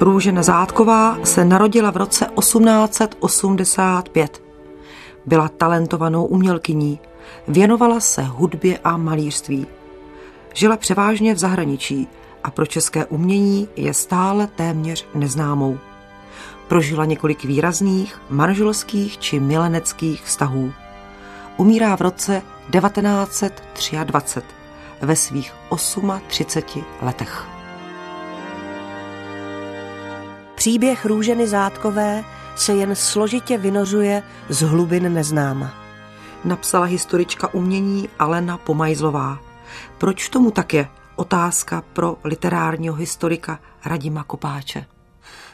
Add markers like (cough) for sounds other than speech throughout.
Růžena Zátková se narodila v roce 1885. Byla talentovanou umělkyní, věnovala se hudbě a malířství. Žila převážně v zahraničí a pro české umění je stále téměř neznámou. Prožila několik výrazných manželských či mileneckých vztahů. Umírá v roce 1923 ve svých 38 letech. Příběh Růženy Zátkové se jen složitě vynořuje z hlubin neznáma. Napsala historička umění Alena Pomajzlová. Proč tomu tak je? Otázka pro literárního historika Radima Kopáče.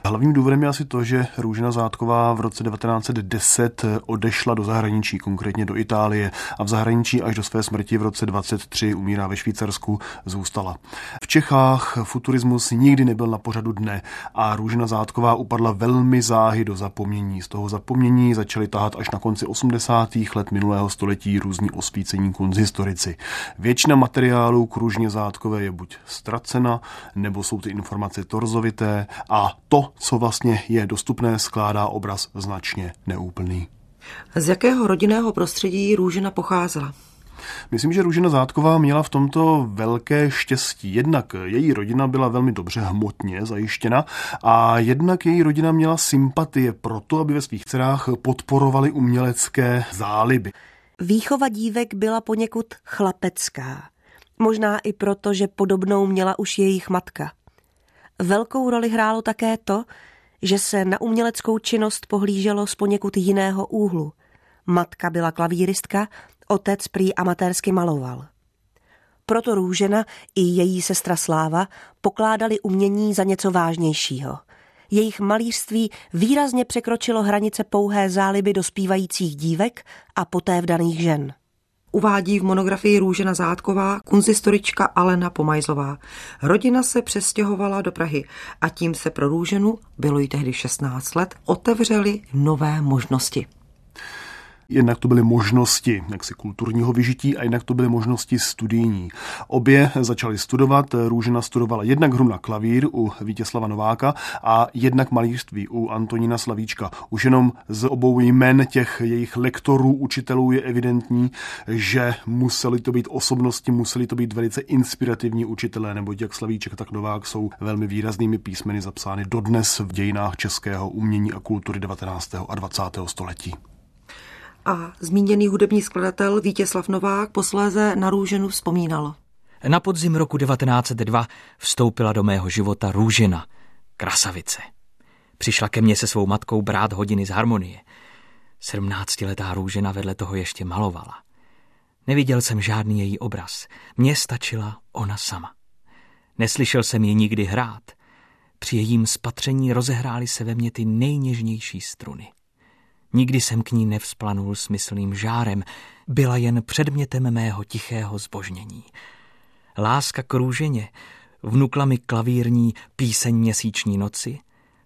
Hlavním důvodem je asi to, že Růžena Zátková v roce 1910 odešla do zahraničí, konkrétně do Itálie a v zahraničí až do své smrti v roce 23 umírá ve Švýcarsku, zůstala. V Čechách futurismus nikdy nebyl na pořadu dne a Růžena Zátková upadla velmi záhy do zapomnění. Z toho zapomnění začaly tahat až na konci 80. let minulého století různí osvícení kunzhistorici. Většina materiálů k Růžně Zátkové je buď ztracena, nebo jsou ty informace torzovité a to, co vlastně je dostupné, skládá obraz značně neúplný. Z jakého rodinného prostředí Růžena pocházela? Myslím, že Růžena Zátková měla v tomto velké štěstí. Jednak její rodina byla velmi dobře hmotně zajištěna a jednak její rodina měla sympatie pro to, aby ve svých dcerách podporovali umělecké záliby. Výchova dívek byla poněkud chlapecká. Možná i proto, že podobnou měla už jejich matka. Velkou roli hrálo také to, že se na uměleckou činnost pohlíželo z poněkud jiného úhlu. Matka byla klavíristka, otec prý amatérsky maloval. Proto Růžena i její sestra Sláva pokládali umění za něco vážnějšího. Jejich malířství výrazně překročilo hranice pouhé záliby dospívajících dívek a poté vdaných žen uvádí v monografii Růžena Zátková kunzistorička Alena Pomajzlová. Rodina se přestěhovala do Prahy a tím se pro Růženu, bylo jí tehdy 16 let, otevřely nové možnosti. Jednak to byly možnosti jaksi kulturního vyžití a jednak to byly možnosti studijní. Obě začaly studovat. Růžena studovala jednak hru na klavír u Vítězslava Nováka a jednak malířství u Antonína Slavíčka. Už jenom z obou jmen těch jejich lektorů, učitelů je evidentní, že museli to být osobnosti, museli to být velice inspirativní učitelé, nebo jak Slavíček, tak Novák jsou velmi výraznými písmeny zapsány dodnes v dějinách českého umění a kultury 19. a 20. století a zmíněný hudební skladatel Vítězslav Novák posléze na Růženu vzpomínal. Na podzim roku 1902 vstoupila do mého života Růžena, krasavice. Přišla ke mně se svou matkou brát hodiny z harmonie. Sedmnáctiletá Růžena vedle toho ještě malovala. Neviděl jsem žádný její obraz. Mně stačila ona sama. Neslyšel jsem ji nikdy hrát. Při jejím spatření rozehrály se ve mně ty nejněžnější struny. Nikdy jsem k ní nevzplanul smyslným žárem, byla jen předmětem mého tichého zbožnění. Láska k růženě vnukla mi klavírní píseň měsíční noci,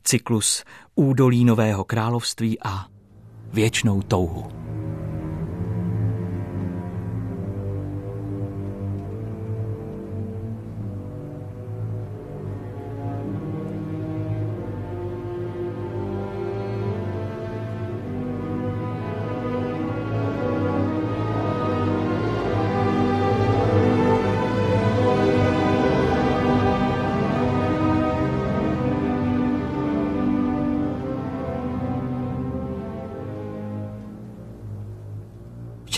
cyklus Údolí Nového království a věčnou touhu.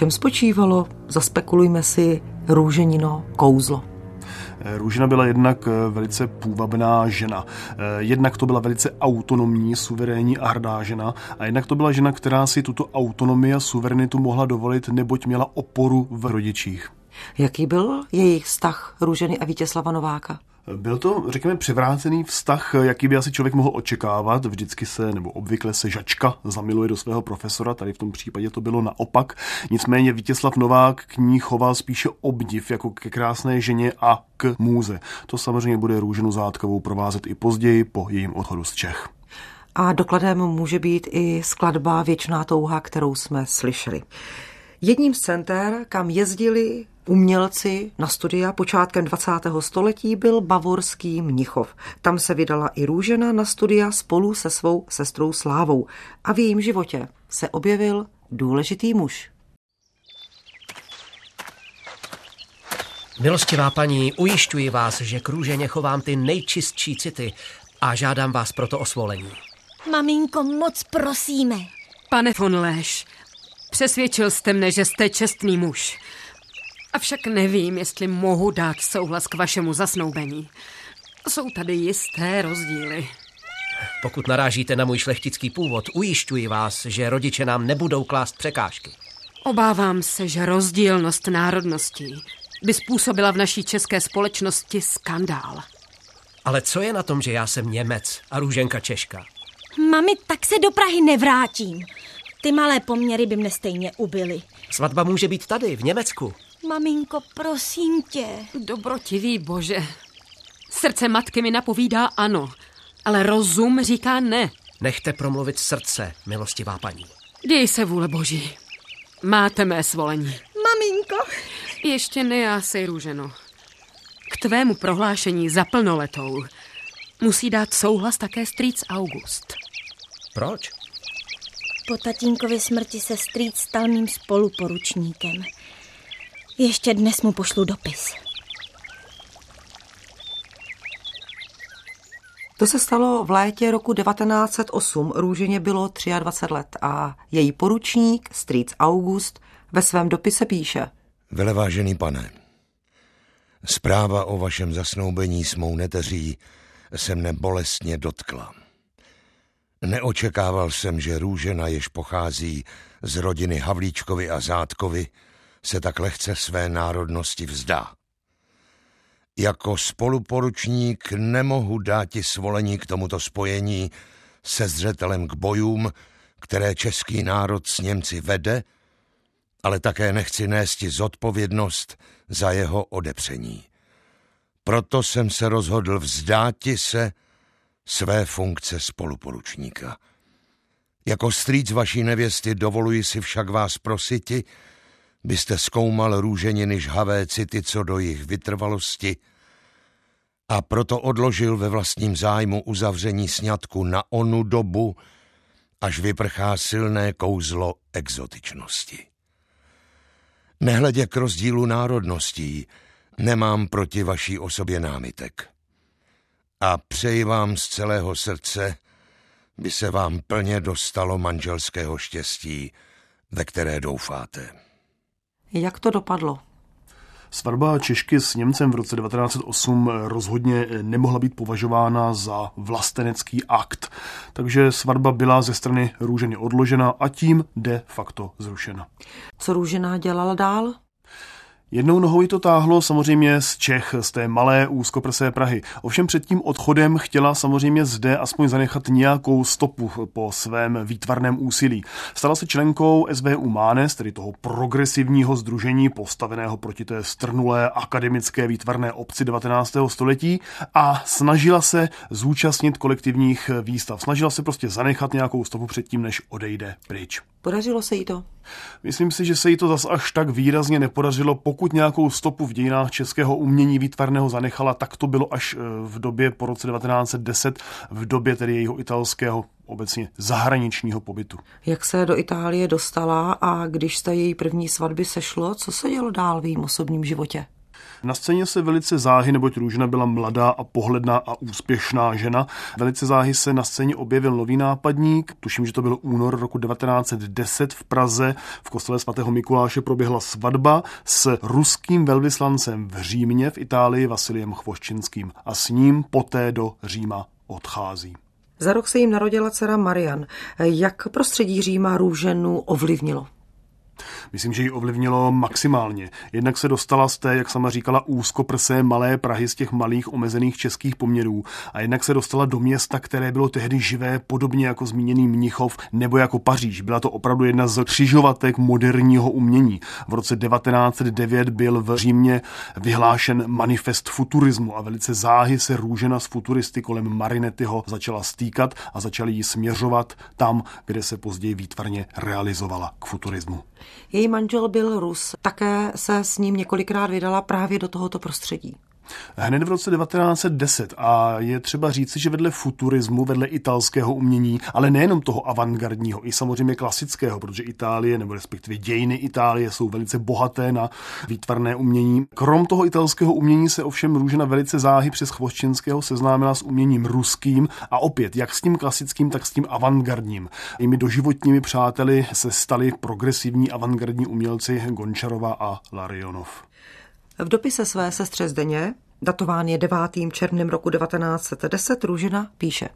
Čem spočívalo, zaspekulujme si, růženino kouzlo? Růžena byla jednak eh, velice půvabná žena. Eh, jednak to byla velice autonomní, suverénní a hrdá žena a jednak to byla žena, která si tuto autonomii a suverenitu mohla dovolit, neboť měla oporu v rodičích. Jaký byl jejich vztah Růženy a Vítězslava Nováka? Byl to, řekněme, převrácený vztah, jaký by asi člověk mohl očekávat. Vždycky se, nebo obvykle se žačka zamiluje do svého profesora, tady v tom případě to bylo naopak. Nicméně Vítězslav Novák k ní choval spíše obdiv, jako ke krásné ženě a k můze. To samozřejmě bude Růženu Zátkovou provázet i později po jejím odchodu z Čech. A dokladem může být i skladba Věčná touha, kterou jsme slyšeli. Jedním z center, kam jezdili umělci na studia počátkem 20. století byl bavorský Mnichov. Tam se vydala i Růžena na studia spolu se svou sestrou Slávou a v jejím životě se objevil důležitý muž. Milostivá paní, ujišťuji vás, že k růženě chovám ty nejčistší city a žádám vás proto o svolení. Maminko, moc prosíme. Pane von Léš, přesvědčil jste mne, že jste čestný muž. Avšak nevím, jestli mohu dát souhlas k vašemu zasnoubení. Jsou tady jisté rozdíly. Pokud narážíte na můj šlechtický původ, ujišťuji vás, že rodiče nám nebudou klást překážky. Obávám se, že rozdílnost národností by způsobila v naší české společnosti skandál. Ale co je na tom, že já jsem Němec a Růženka Češka? Mami, tak se do Prahy nevrátím. Ty malé poměry by mne stejně ubily. Svatba může být tady, v Německu. Maminko, prosím tě. Dobrotivý bože. Srdce matky mi napovídá ano, ale rozum říká ne. Nechte promluvit srdce, milostivá paní. Děj se vůle boží. Máte mé svolení. Maminko. Ještě nejásej, Růženo. K tvému prohlášení za plnoletou musí dát souhlas také strýc August. Proč? Po tatínkově smrti se strýc stal mým spoluporučníkem. Ještě dnes mu pošlu dopis. To se stalo v létě roku 1908. Růženě bylo 23 let a její poručník, strýc August, ve svém dopise píše. Velevážený pane, zpráva o vašem zasnoubení s mou neteří se mne bolestně dotkla. Neočekával jsem, že růžena, jež pochází z rodiny Havlíčkovi a Zátkovi, se tak lehce své národnosti vzdá. Jako spoluporučník nemohu dáti svolení k tomuto spojení se zřetelem k bojům, které český národ s Němci vede, ale také nechci nést zodpovědnost za jeho odepření. Proto jsem se rozhodl vzdáti se své funkce spoluporučníka. Jako strýc vaší nevěsty dovoluji si však vás prositi, byste zkoumal růženiny žhavé city co do jejich vytrvalosti a proto odložil ve vlastním zájmu uzavření sňatku na onu dobu, až vyprchá silné kouzlo exotičnosti. Nehledě k rozdílu národností, nemám proti vaší osobě námitek. A přeji vám z celého srdce, by se vám plně dostalo manželského štěstí, ve které doufáte. Jak to dopadlo? Svatba Češky s Němcem v roce 1908 rozhodně nemohla být považována za vlastenecký akt, takže svatba byla ze strany Růženy odložena a tím de facto zrušena. Co Růžena dělala dál? Jednou nohou ji to táhlo samozřejmě z Čech, z té malé úzkoprsé Prahy. Ovšem před tím odchodem chtěla samozřejmě zde aspoň zanechat nějakou stopu po svém výtvarném úsilí. Stala se členkou SVU Mánes, tedy toho progresivního združení postaveného proti té strnulé akademické výtvarné obci 19. století a snažila se zúčastnit kolektivních výstav. Snažila se prostě zanechat nějakou stopu před tím, než odejde pryč. Podařilo se jí to? Myslím si, že se jí to zas až tak výrazně nepodařilo. Pokud nějakou stopu v dějinách českého umění výtvarného zanechala, tak to bylo až eh, v době po roce 1910, v době tedy jejího italského obecně zahraničního pobytu. Jak se do Itálie dostala a když jste její první svatby sešlo, co se dělo dál v jejím osobním životě? Na scéně se velice záhy, neboť Růžena byla mladá a pohledná a úspěšná žena. Velice záhy se na scéně objevil nový nápadník. Tuším, že to byl únor roku 1910 v Praze. V kostele svatého Mikuláše proběhla svatba s ruským velvyslancem v Římě v Itálii Vasiliem Chvoščinským a s ním poté do Říma odchází. Za rok se jim narodila dcera Marian. Jak prostředí Říma Růženu ovlivnilo? Myslím, že ji ovlivnilo maximálně. Jednak se dostala z té, jak sama říkala, úzkoprsé malé Prahy z těch malých omezených českých poměrů a jednak se dostala do města, které bylo tehdy živé, podobně jako zmíněný Mnichov nebo jako Paříž. Byla to opravdu jedna z křižovatek moderního umění. V roce 1909 byl v Římě vyhlášen manifest futurismu a velice záhy se růžena z futuristy kolem Marinetyho začala stýkat a začali ji směřovat tam, kde se později výtvarně realizovala k futurismu. Je Její manžel byl Rus, také se s ním několikrát vydala právě do tohoto prostředí hned v roce 1910 a je třeba říci, že vedle futurismu, vedle italského umění, ale nejenom toho avantgardního, i samozřejmě klasického, protože Itálie, nebo respektive dějiny Itálie jsou velice bohaté na výtvarné umění. Krom toho italského umění se ovšem Růžena velice záhy přes Chvoščinského seznámila s uměním ruským a opět jak s tím klasickým, tak s tím avantgardním. Jimi doživotními přáteli se stali progresivní avantgardní umělci Gončarova a Larionov. V dopise své sestře Zdeně, datován je 9. červnem roku 1910, Růžina píše.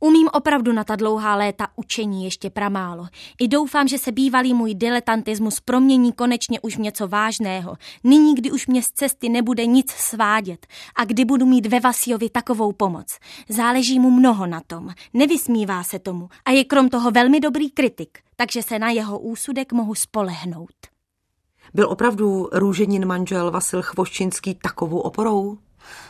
Umím opravdu na ta dlouhá léta učení ještě pramálo. I doufám, že se bývalý můj diletantismus promění konečně už v něco vážného. Nyní, kdy už mě z cesty nebude nic svádět a kdy budu mít ve Vasiovi takovou pomoc. Záleží mu mnoho na tom, nevysmívá se tomu a je krom toho velmi dobrý kritik, takže se na jeho úsudek mohu spolehnout. Byl opravdu růženin manžel Vasil Chvoščinský takovou oporou?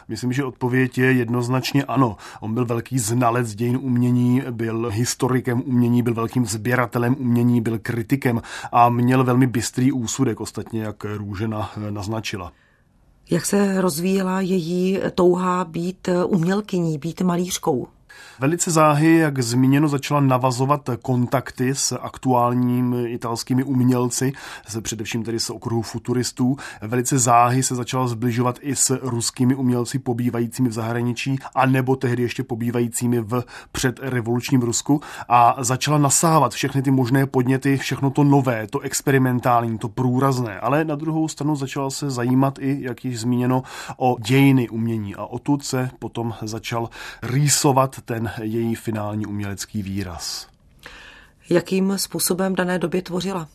Myslím, že odpověď je jednoznačně ano. On byl velký znalec dějin umění, byl historikem umění, byl velkým sběratelem umění, byl kritikem a měl velmi bystrý úsudek, ostatně jak Růžena naznačila. Jak se rozvíjela její touha být umělkyní, být malířkou? Velice záhy, jak zmíněno, začala navazovat kontakty s aktuálními italskými umělci, se především tedy z okruhu futuristů. Velice záhy se začala zbližovat i s ruskými umělci pobývajícími v zahraničí, a nebo tehdy ještě pobývajícími v předrevolučním Rusku. A začala nasávat všechny ty možné podněty, všechno to nové, to experimentální, to průrazné, ale na druhou stranu začala se zajímat i, jak již zmíněno, o dějiny umění. A odtud se potom začal rýsovat ten její finální umělecký výraz. Jakým způsobem dané době tvořila?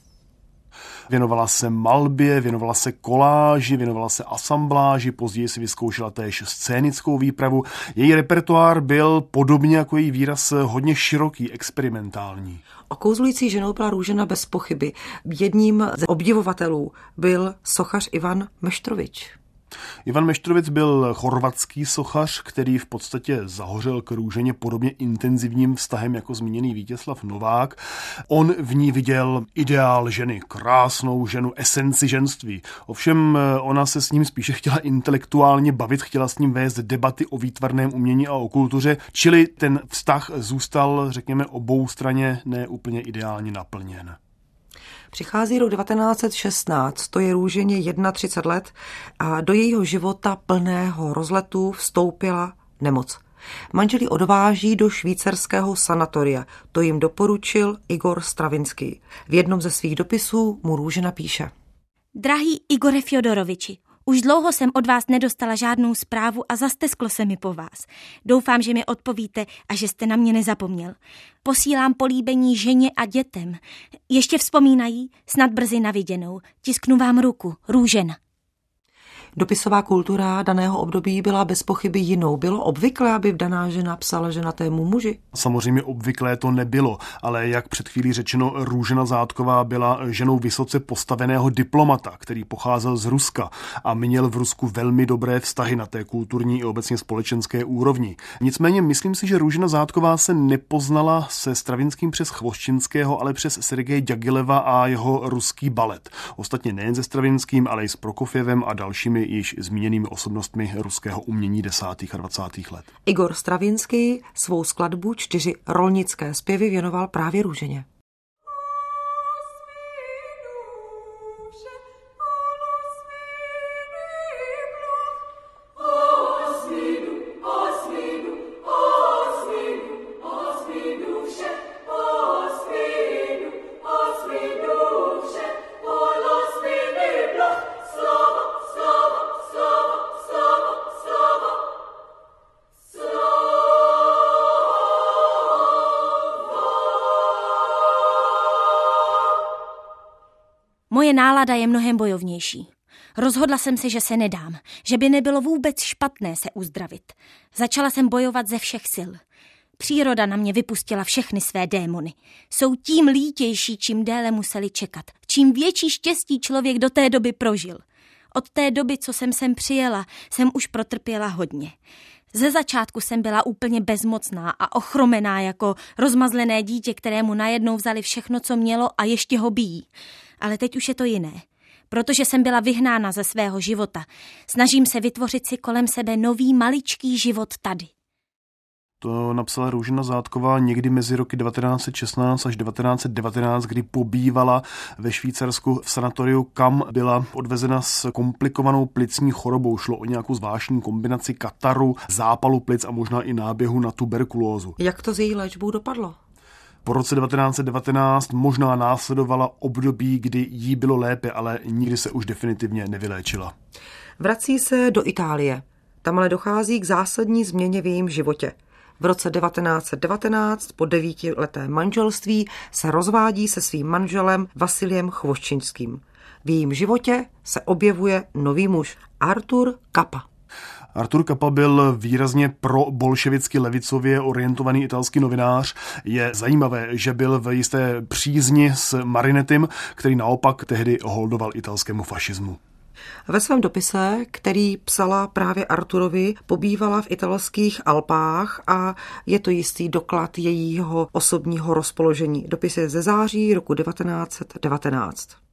Věnovala se malbě, věnovala se koláži, věnovala se asambláži, později si vyzkoušela též scénickou výpravu. Její repertoár byl podobně jako její výraz hodně široký, experimentální. Okouzlující ženou byla Růžena bez pochyby. Jedním z obdivovatelů byl sochař Ivan Meštrovič. Ivan Meštrovic byl chorvatský sochař, který v podstatě zahořel k růženě podobně intenzivním vztahem jako zmíněný Vítězslav Novák. On v ní viděl ideál ženy, krásnou ženu, esenci ženství. Ovšem ona se s ním spíše chtěla intelektuálně bavit, chtěla s ním vést debaty o výtvarném umění a o kultuře, čili ten vztah zůstal, řekněme, obou straně neúplně ideálně naplněn. Přichází rok 1916, to je růženě 31 let a do jejího života plného rozletu vstoupila nemoc. Manželí odváží do švýcarského sanatoria. To jim doporučil Igor Stravinský. V jednom ze svých dopisů mu Růžena píše. Drahý Igore Fjodoroviči, už dlouho jsem od vás nedostala žádnou zprávu a zastesklo se mi po vás. Doufám, že mi odpovíte a že jste na mě nezapomněl. Posílám políbení ženě a dětem. Ještě vzpomínají? Snad brzy naviděnou. Tisknu vám ruku. Růžena. Dopisová kultura daného období byla bez pochyby jinou. Bylo obvyklé, aby daná žena psala ženatému muži? Samozřejmě obvyklé to nebylo, ale jak před chvílí řečeno, Růžena Zátková byla ženou vysoce postaveného diplomata, který pocházel z Ruska a měl v Rusku velmi dobré vztahy na té kulturní i obecně společenské úrovni. Nicméně myslím si, že Růžena Zátková se nepoznala se Stravinským přes Chvoščinského, ale přes Sergeje Djagileva a jeho ruský balet. Ostatně nejen se Stravinským, ale i s Prokofjevem a dalšími již zmíněnými osobnostmi ruského umění 10. a 20. let. Igor Stravinský svou skladbu čtyři rolnické zpěvy věnoval právě růženě. Mnohem bojovnější. Rozhodla jsem se, že se nedám, že by nebylo vůbec špatné se uzdravit. Začala jsem bojovat ze všech sil. Příroda na mě vypustila všechny své démony. Jsou tím lítější, čím déle museli čekat. Čím větší štěstí člověk do té doby prožil. Od té doby, co jsem sem přijela, jsem už protrpěla hodně. Ze začátku jsem byla úplně bezmocná a ochromená jako rozmazlené dítě, kterému najednou vzali všechno, co mělo a ještě ho bíjí. ale teď už je to jiné. Protože jsem byla vyhnána ze svého života, snažím se vytvořit si kolem sebe nový maličký život tady. To napsala Růžena Zátková někdy mezi roky 1916 až 1919, kdy pobývala ve Švýcarsku v sanatoriu, kam byla odvezena s komplikovanou plicní chorobou. Šlo o nějakou zvláštní kombinaci kataru, zápalu plic a možná i náběhu na tuberkulózu. Jak to s její léčbou dopadlo? Po roce 1919 možná následovala období, kdy jí bylo lépe, ale nikdy se už definitivně nevyléčila. Vrací se do Itálie. Tam ale dochází k zásadní změně v jejím životě. V roce 1919 po devítiletém manželství se rozvádí se svým manželem Vasiliem Chvoščinským. V jejím životě se objevuje nový muž, Artur Kappa. Artur Kappa byl výrazně pro bolševicky levicově orientovaný italský novinář. Je zajímavé, že byl v jisté přízni s Marinetem, který naopak tehdy holdoval italskému fašismu. Ve svém dopise, který psala právě Arturovi, pobývala v italských Alpách a je to jistý doklad jejího osobního rozpoložení. Dopis je ze září roku 1919.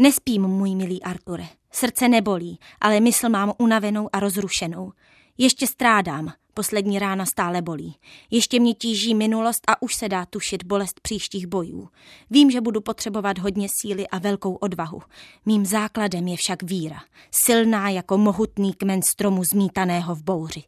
Nespím, můj milý Arture. Srdce nebolí, ale mysl mám unavenou a rozrušenou. Ještě strádám, poslední rána stále bolí. Ještě mě tíží minulost a už se dá tušit bolest příštích bojů. Vím, že budu potřebovat hodně síly a velkou odvahu. Mým základem je však víra, silná jako mohutný kmen stromu zmítaného v bouři.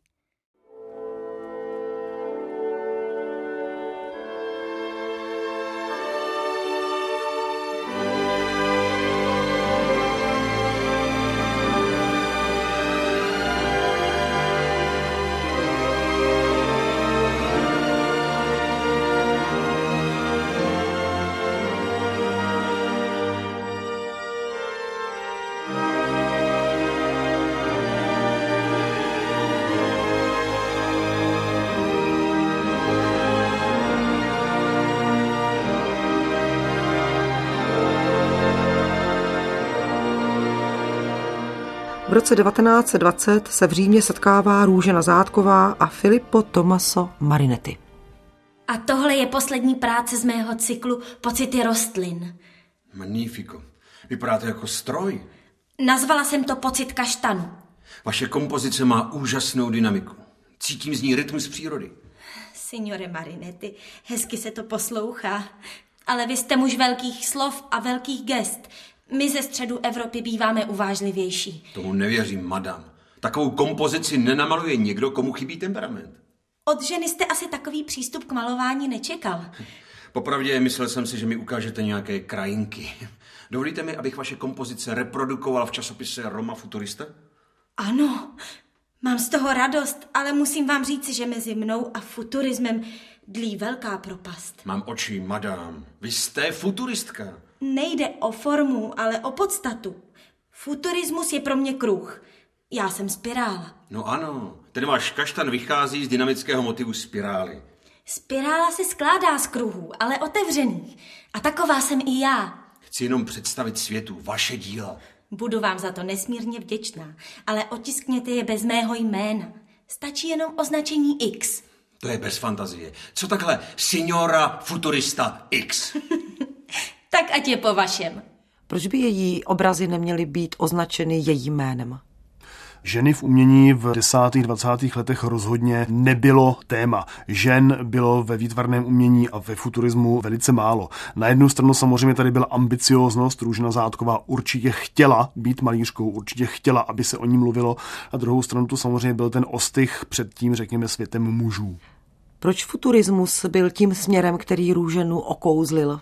V roce 1920 se v Římě setkává Růžena Zátková a Filippo Tomaso Marinetti. A tohle je poslední práce z mého cyklu Pocity rostlin. Magnifico. Vypadá to jako stroj. Nazvala jsem to Pocit kaštanu. Vaše kompozice má úžasnou dynamiku. Cítím z ní rytmus přírody. Signore Marinetti, hezky se to poslouchá. Ale vy jste muž velkých slov a velkých gest. My ze středu Evropy býváme uvážlivější. Tomu nevěřím, madam. Takovou kompozici nenamaluje někdo, komu chybí temperament. Od ženy jste asi takový přístup k malování nečekal. Popravdě myslel jsem si, že mi ukážete nějaké krajinky. Dovolíte mi, abych vaše kompozice reprodukoval v časopise Roma Futurista? Ano, mám z toho radost, ale musím vám říct, že mezi mnou a futurismem dlí velká propast. Mám oči, madám. Vy jste futuristka. Nejde o formu, ale o podstatu. Futurismus je pro mě kruh. Já jsem spirála. No ano, ten váš kaštan vychází z dynamického motivu spirály. Spirála se skládá z kruhů, ale otevřených. A taková jsem i já. Chci jenom představit světu vaše díla. Budu vám za to nesmírně vděčná, ale otiskněte je bez mého jména. Stačí jenom označení X. To je bez fantazie. Co takhle signora futurista X? (laughs) tak ať je po vašem. Proč by její obrazy neměly být označeny jejím jménem? Ženy v umění v desátých, dvacátých letech rozhodně nebylo téma. Žen bylo ve výtvarném umění a ve futurismu velice málo. Na jednu stranu samozřejmě tady byla ambicioznost, Růžena Zátková určitě chtěla být malířkou, určitě chtěla, aby se o ní mluvilo. A druhou stranu tu samozřejmě byl ten ostych před tím, řekněme, světem mužů. Proč futurismus byl tím směrem, který Růženu okouzlil?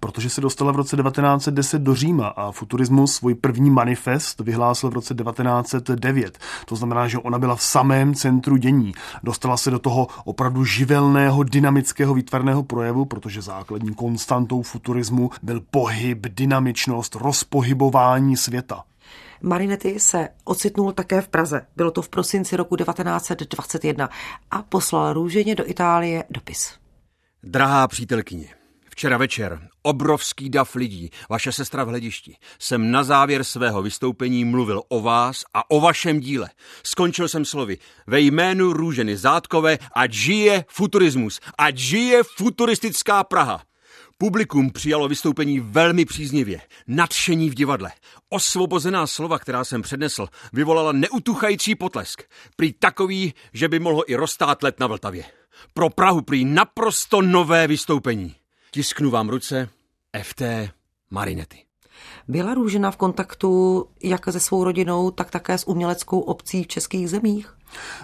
Protože se dostala v roce 1910 do Říma a futurismus svůj první manifest vyhlásil v roce 1909. To znamená, že ona byla v samém centru dění. Dostala se do toho opravdu živelného, dynamického výtvarného projevu, protože základní konstantou futurismu byl pohyb, dynamičnost, rozpohybování světa. Marinetti se ocitnul také v Praze. Bylo to v prosinci roku 1921 a poslal růženě do Itálie dopis. Drahá přítelkyně, Včera večer, obrovský dav lidí, vaše sestra v hledišti, jsem na závěr svého vystoupení mluvil o vás a o vašem díle. Skončil jsem slovy ve jménu Růženy Zátkové a žije futurismus, a žije futuristická Praha. Publikum přijalo vystoupení velmi příznivě. Nadšení v divadle. Osvobozená slova, která jsem přednesl, vyvolala neutuchající potlesk. Prý takový, že by mohlo i roztát let na Vltavě. Pro Prahu prý naprosto nové vystoupení. Tisknu vám ruce FT Marinety. Byla Růžena v kontaktu jak se svou rodinou, tak také s uměleckou obcí v českých zemích?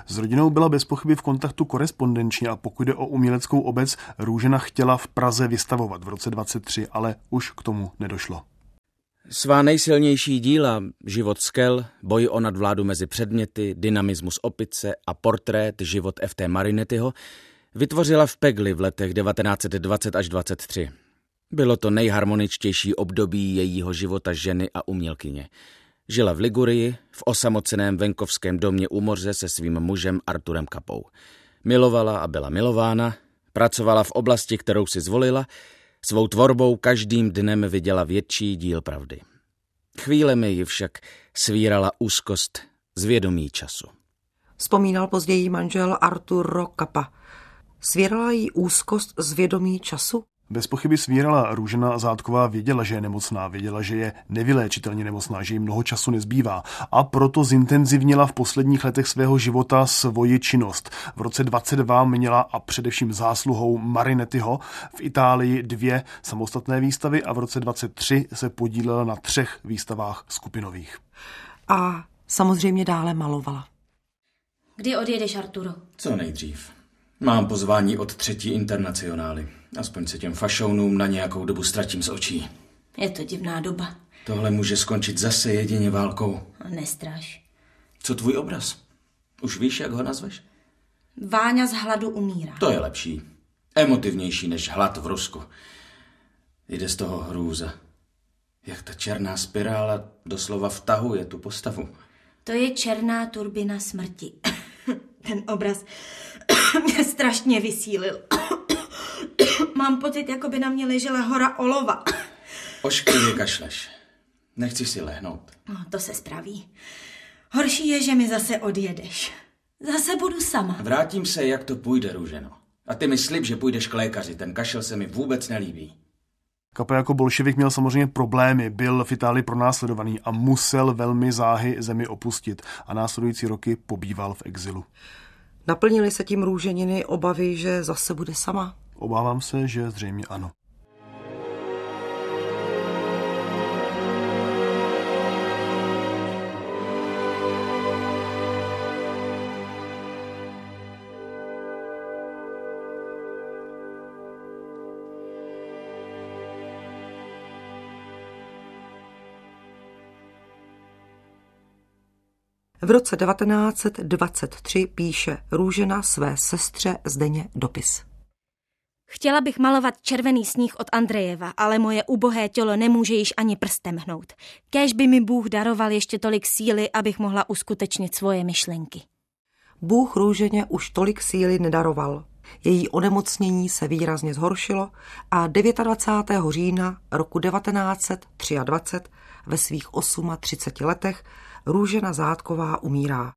S rodinou byla bez pochyby v kontaktu korespondenčně a pokud jde o uměleckou obec, Růžena chtěla v Praze vystavovat v roce 23, ale už k tomu nedošlo. Svá nejsilnější díla, Život skel, Boj o nadvládu mezi předměty, Dynamismus opice a portrét Život F.T. Marinetyho, vytvořila v Pegli v letech 1920 až 23. Bylo to nejharmoničtější období jejího života ženy a umělkyně. Žila v Ligurii, v osamoceném venkovském domě u moře se svým mužem Arturem Kapou. Milovala a byla milována, pracovala v oblasti, kterou si zvolila, svou tvorbou každým dnem viděla větší díl pravdy. Chvílemi ji však svírala úzkost zvědomí času. Vzpomínal později manžel Arturo Kapa. Svírala jí úzkost zvědomí času? Bez pochyby svírala Růžena Zátková věděla, že je nemocná, věděla, že je nevyléčitelně nemocná, že jí mnoho času nezbývá a proto zintenzivnila v posledních letech svého života svoji činnost. V roce 22 měla a především zásluhou Marinetyho v Itálii dvě samostatné výstavy a v roce 23 se podílela na třech výstavách skupinových. A samozřejmě dále malovala. Kdy odjedeš, Arturo? Co nejdřív. Mám pozvání od třetí internacionály. Aspoň se těm fašounům na nějakou dobu ztratím z očí. Je to divná doba. Tohle může skončit zase jedině válkou. Nestráš. Co tvůj obraz? Už víš, jak ho nazveš? Váňa z hladu umírá. To je lepší. Emotivnější než hlad v Rusku. Jde z toho hrůza. Jak ta černá spirála doslova vtahuje tu postavu. To je černá turbina smrti. Ten obraz (coughs) mě strašně vysílil. (coughs) Mám pocit, jako by na mě ležela hora olova. (coughs) Ošklivě kašleš. Nechci si lehnout. No, to se spraví. Horší je, že mi zase odjedeš. Zase budu sama. Vrátím se, jak to půjde, Růženo. A ty mi slib, že půjdeš k lékaři. Ten kašel se mi vůbec nelíbí. Kapa jako bolševik měl samozřejmě problémy, byl v Itálii pronásledovaný a musel velmi záhy zemi opustit a následující roky pobýval v exilu. Naplnili se tím růženiny obavy, že zase bude sama? Obávám se, že zřejmě ano. V roce 1923 píše Růžena své sestře Zdeně dopis. Chtěla bych malovat červený sníh od Andrejeva, ale moje ubohé tělo nemůže již ani prstem hnout. Kéž by mi Bůh daroval ještě tolik síly, abych mohla uskutečnit svoje myšlenky. Bůh Růženě už tolik síly nedaroval. Její onemocnění se výrazně zhoršilo a 29. října roku 1923 ve svých 38 letech Růžena Zátková umírá.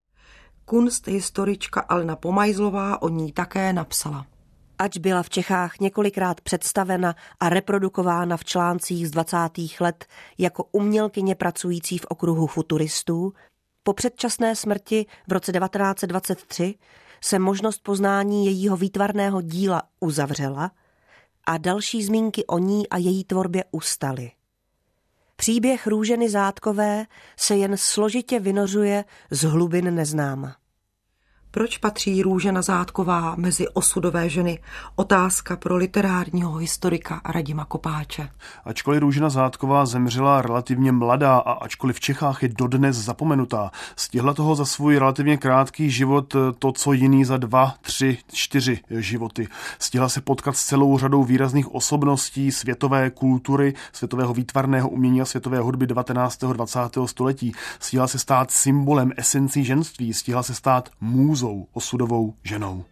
Kunst historička Alena Pomajzlová o ní také napsala. Ač byla v Čechách několikrát představena a reprodukována v článcích z 20. let jako umělkyně pracující v okruhu futuristů, po předčasné smrti v roce 1923 se možnost poznání jejího výtvarného díla uzavřela a další zmínky o ní a její tvorbě ustaly. Příběh Růženy Zátkové se jen složitě vynořuje z hlubin neznáma. Proč patří Růžena Zátková mezi osudové ženy? Otázka pro literárního historika Radima Kopáče. Ačkoliv Růžena Zátková zemřela relativně mladá a ačkoliv v Čechách je dodnes zapomenutá, stihla toho za svůj relativně krátký život to, co jiný za dva, tři, čtyři životy. Stihla se potkat s celou řadou výrazných osobností světové kultury, světového výtvarného umění a světové hudby 19. 20. století. Stihla se stát symbolem esencí ženství, stihla se stát můzou, osudovou ženou.